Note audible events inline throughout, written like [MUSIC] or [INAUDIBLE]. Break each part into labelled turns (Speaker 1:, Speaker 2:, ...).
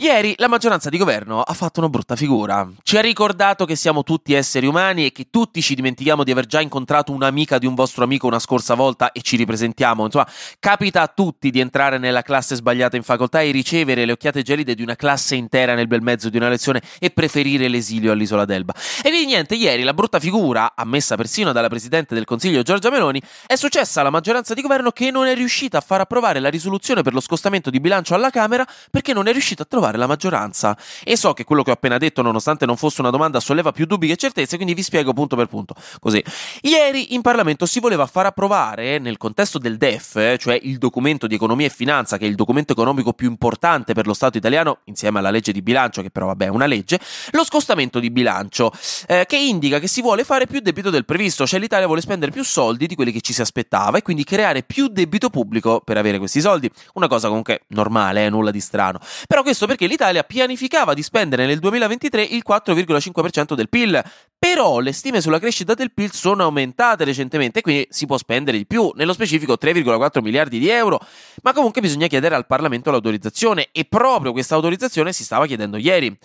Speaker 1: Ieri la maggioranza di governo ha fatto una brutta figura. Ci ha ricordato che siamo tutti esseri umani e che tutti ci dimentichiamo di aver già incontrato un'amica di un vostro amico una scorsa volta e ci ripresentiamo. Insomma, capita a tutti di entrare nella classe sbagliata in facoltà e ricevere le occhiate gelide di una classe intera nel bel mezzo di una lezione e preferire l'esilio all'isola d'Elba. E quindi niente, ieri la brutta figura, ammessa persino dalla Presidente del Consiglio Giorgia Meloni, è successa alla maggioranza di governo che non è riuscita a far approvare la risoluzione per lo scostamento di bilancio alla Camera perché non è riuscita a trovare trovare la maggioranza. E so che quello che ho appena detto, nonostante non fosse una domanda, solleva più dubbi che certezze, quindi vi spiego punto per punto. Così. Ieri in Parlamento si voleva far approvare, nel contesto del DEF, cioè il documento di economia e finanza, che è il documento economico più importante per lo Stato italiano, insieme alla legge di bilancio, che però vabbè è una legge, lo scostamento di bilancio, eh, che indica che si vuole fare più debito del previsto, cioè l'Italia vuole spendere più soldi di quelli che ci si aspettava e quindi creare più debito pubblico per avere questi soldi. Una cosa comunque normale, eh, nulla di strano. Però questo perché perché l'Italia pianificava di spendere nel 2023 il 4,5% del PIL. Però le stime sulla crescita del PIL sono aumentate recentemente, quindi si può spendere di più, nello specifico 3,4 miliardi di euro. Ma comunque bisogna chiedere al Parlamento l'autorizzazione e proprio questa autorizzazione si stava chiedendo ieri.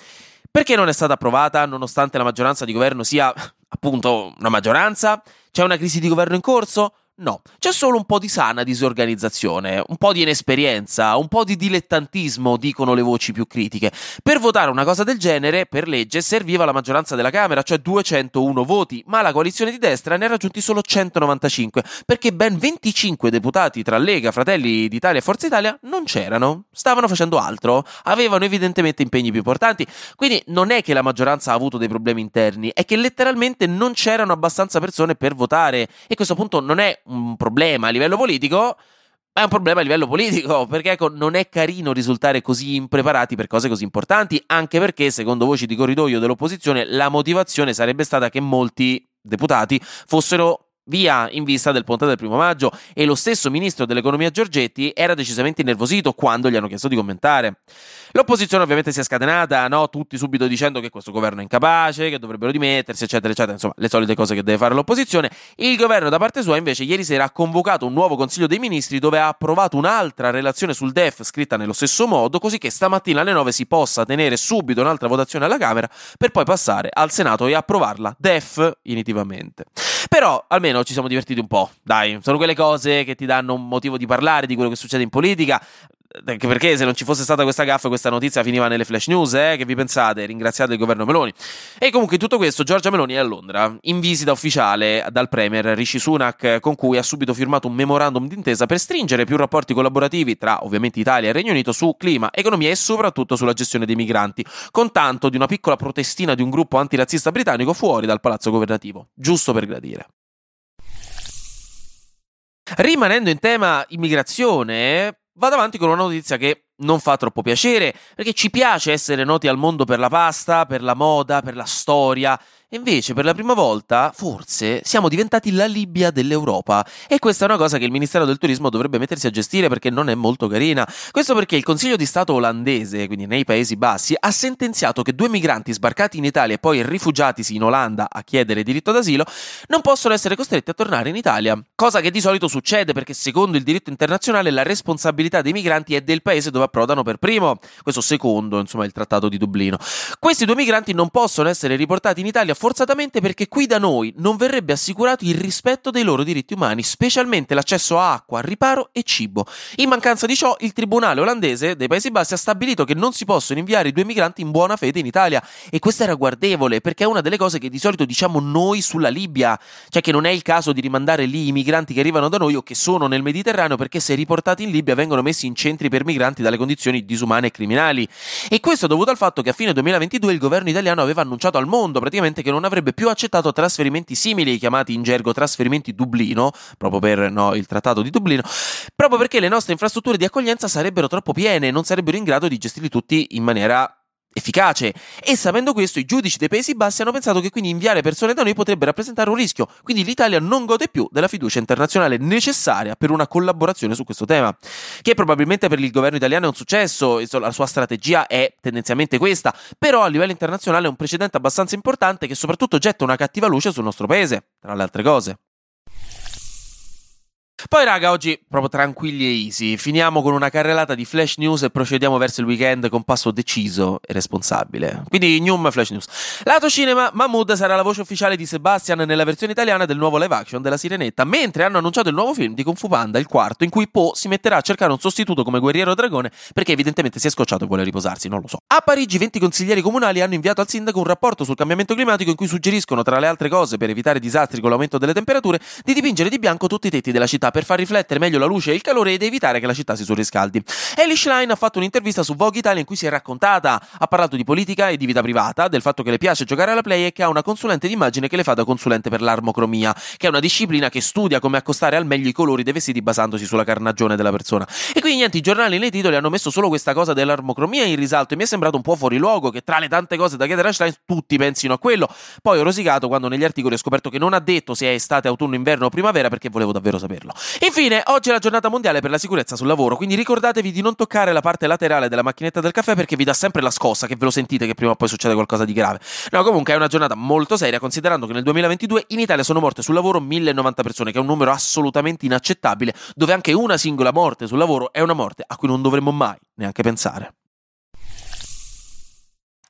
Speaker 1: Perché non è stata approvata nonostante la maggioranza di governo sia appunto una maggioranza? C'è una crisi di governo in corso? No, c'è solo un po' di sana disorganizzazione, un po' di inesperienza, un po' di dilettantismo, dicono le voci più critiche. Per votare una cosa del genere, per legge, serviva la maggioranza della Camera, cioè 201 voti, ma la coalizione di destra ne ha raggiunti solo 195, perché ben 25 deputati tra Lega, Fratelli d'Italia e Forza Italia non c'erano, stavano facendo altro, avevano evidentemente impegni più importanti, quindi non è che la maggioranza ha avuto dei problemi interni, è che letteralmente non c'erano abbastanza persone per votare e questo punto non è un problema a livello politico, ma è un problema a livello politico, [LAUGHS] perché ecco, non è carino risultare così impreparati per cose così importanti, anche perché, secondo voci di corridoio dell'opposizione, la motivazione sarebbe stata che molti deputati fossero via in vista del ponte del primo maggio e lo stesso ministro dell'economia Giorgetti era decisamente innervosito quando gli hanno chiesto di commentare. L'opposizione ovviamente si è scatenata, no? tutti subito dicendo che questo governo è incapace, che dovrebbero dimettersi, eccetera, eccetera, insomma, le solite cose che deve fare l'opposizione. Il governo da parte sua invece ieri sera ha convocato un nuovo Consiglio dei Ministri dove ha approvato un'altra relazione sul DEF scritta nello stesso modo, così che stamattina alle 9 si possa tenere subito un'altra votazione alla Camera per poi passare al Senato e approvarla definitivamente. Però almeno ci siamo divertiti un po', dai, sono quelle cose che ti danno un motivo di parlare di quello che succede in politica. Anche perché se non ci fosse stata questa gaffa, questa notizia finiva nelle flash news, eh? Che vi pensate? Ringraziate il governo Meloni. E comunque in tutto questo, Giorgia Meloni è a Londra, in visita ufficiale dal Premier Rishi Sunak, con cui ha subito firmato un memorandum d'intesa per stringere più rapporti collaborativi tra ovviamente Italia e Regno Unito su clima, economia e soprattutto sulla gestione dei migranti, con tanto di una piccola protestina di un gruppo antirazzista britannico fuori dal palazzo governativo. Giusto per gradire. Rimanendo in tema immigrazione, vado avanti con una notizia che non fa troppo piacere, perché ci piace essere noti al mondo per la pasta, per la moda, per la storia, invece per la prima volta, forse, siamo diventati la Libia dell'Europa. E questa è una cosa che il Ministero del Turismo dovrebbe mettersi a gestire perché non è molto carina. Questo perché il Consiglio di Stato olandese, quindi nei Paesi Bassi, ha sentenziato che due migranti sbarcati in Italia e poi rifugiatisi in Olanda a chiedere diritto d'asilo non possono essere costretti a tornare in Italia. Cosa che di solito succede perché secondo il diritto internazionale la responsabilità dei migranti è del paese dove approdano per primo. Questo secondo, insomma, il Trattato di Dublino. Questi due migranti non possono essere riportati in Italia forzatamente perché qui da noi non verrebbe assicurato il rispetto dei loro diritti umani, specialmente l'accesso a acqua, riparo e cibo. In mancanza di ciò, il tribunale olandese dei Paesi Bassi ha stabilito che non si possono inviare i due migranti in buona fede in Italia e questo è ragguardevole perché è una delle cose che di solito diciamo noi sulla Libia, cioè che non è il caso di rimandare lì i migranti che arrivano da noi o che sono nel Mediterraneo perché se riportati in Libia vengono messi in centri per migranti dalle condizioni disumane e criminali. E questo è dovuto al fatto che a fine 2022 il governo italiano aveva annunciato al mondo praticamente che non avrebbe più accettato trasferimenti simili, chiamati in gergo trasferimenti Dublino, proprio per no, il trattato di Dublino, proprio perché le nostre infrastrutture di accoglienza sarebbero troppo piene e non sarebbero in grado di gestirli tutti in maniera efficace. E sapendo questo, i giudici dei Paesi Bassi hanno pensato che quindi inviare persone da noi potrebbe rappresentare un rischio. Quindi l'Italia non gode più della fiducia internazionale necessaria per una collaborazione su questo tema. Che probabilmente per il governo italiano è un successo, la sua strategia è tendenzialmente questa, però a livello internazionale è un precedente abbastanza importante che soprattutto getta una cattiva luce sul nostro paese, tra le altre cose. Poi, raga, oggi proprio tranquilli e easy. Finiamo con una carrellata di flash news e procediamo verso il weekend con passo deciso e responsabile. Quindi, Newm Flash News. Lato cinema, Mahmood sarà la voce ufficiale di Sebastian nella versione italiana del nuovo live action della Sirenetta, mentre hanno annunciato il nuovo film di Kung Fu Panda, il quarto, in cui Po si metterà a cercare un sostituto come guerriero dragone perché evidentemente si è scocciato e vuole riposarsi, non lo so. A Parigi, 20 consiglieri comunali hanno inviato al sindaco un rapporto sul cambiamento climatico in cui suggeriscono, tra le altre cose, per evitare disastri con l'aumento delle temperature, di dipingere di bianco tutti i tetti della città per far riflettere meglio la luce e il calore ed evitare che la città si surriscaldi. Ellie Schlein ha fatto un'intervista su Vogue Italia in cui si è raccontata, ha parlato di politica e di vita privata, del fatto che le piace giocare alla play e che ha una consulente d'immagine che le fa da consulente per l'armocromia, che è una disciplina che studia come accostare al meglio i colori dei vestiti basandosi sulla carnagione della persona. E quindi niente, i giornali nei titoli hanno messo solo questa cosa dell'armocromia in risalto e mi è sembrato un po' fuori luogo che tra le tante cose da chiedere a Schlein tutti pensino a quello. Poi ho rosicato quando negli articoli ho scoperto che non ha detto se è estate, autunno, inverno o primavera perché volevo davvero saperlo. Infine, oggi è la giornata mondiale per la sicurezza sul lavoro, quindi ricordatevi di non toccare la parte laterale della macchinetta del caffè perché vi dà sempre la scossa che ve lo sentite che prima o poi succede qualcosa di grave. No, comunque è una giornata molto seria considerando che nel 2022 in Italia sono morte sul lavoro 1090 persone, che è un numero assolutamente inaccettabile, dove anche una singola morte sul lavoro è una morte a cui non dovremmo mai neanche pensare.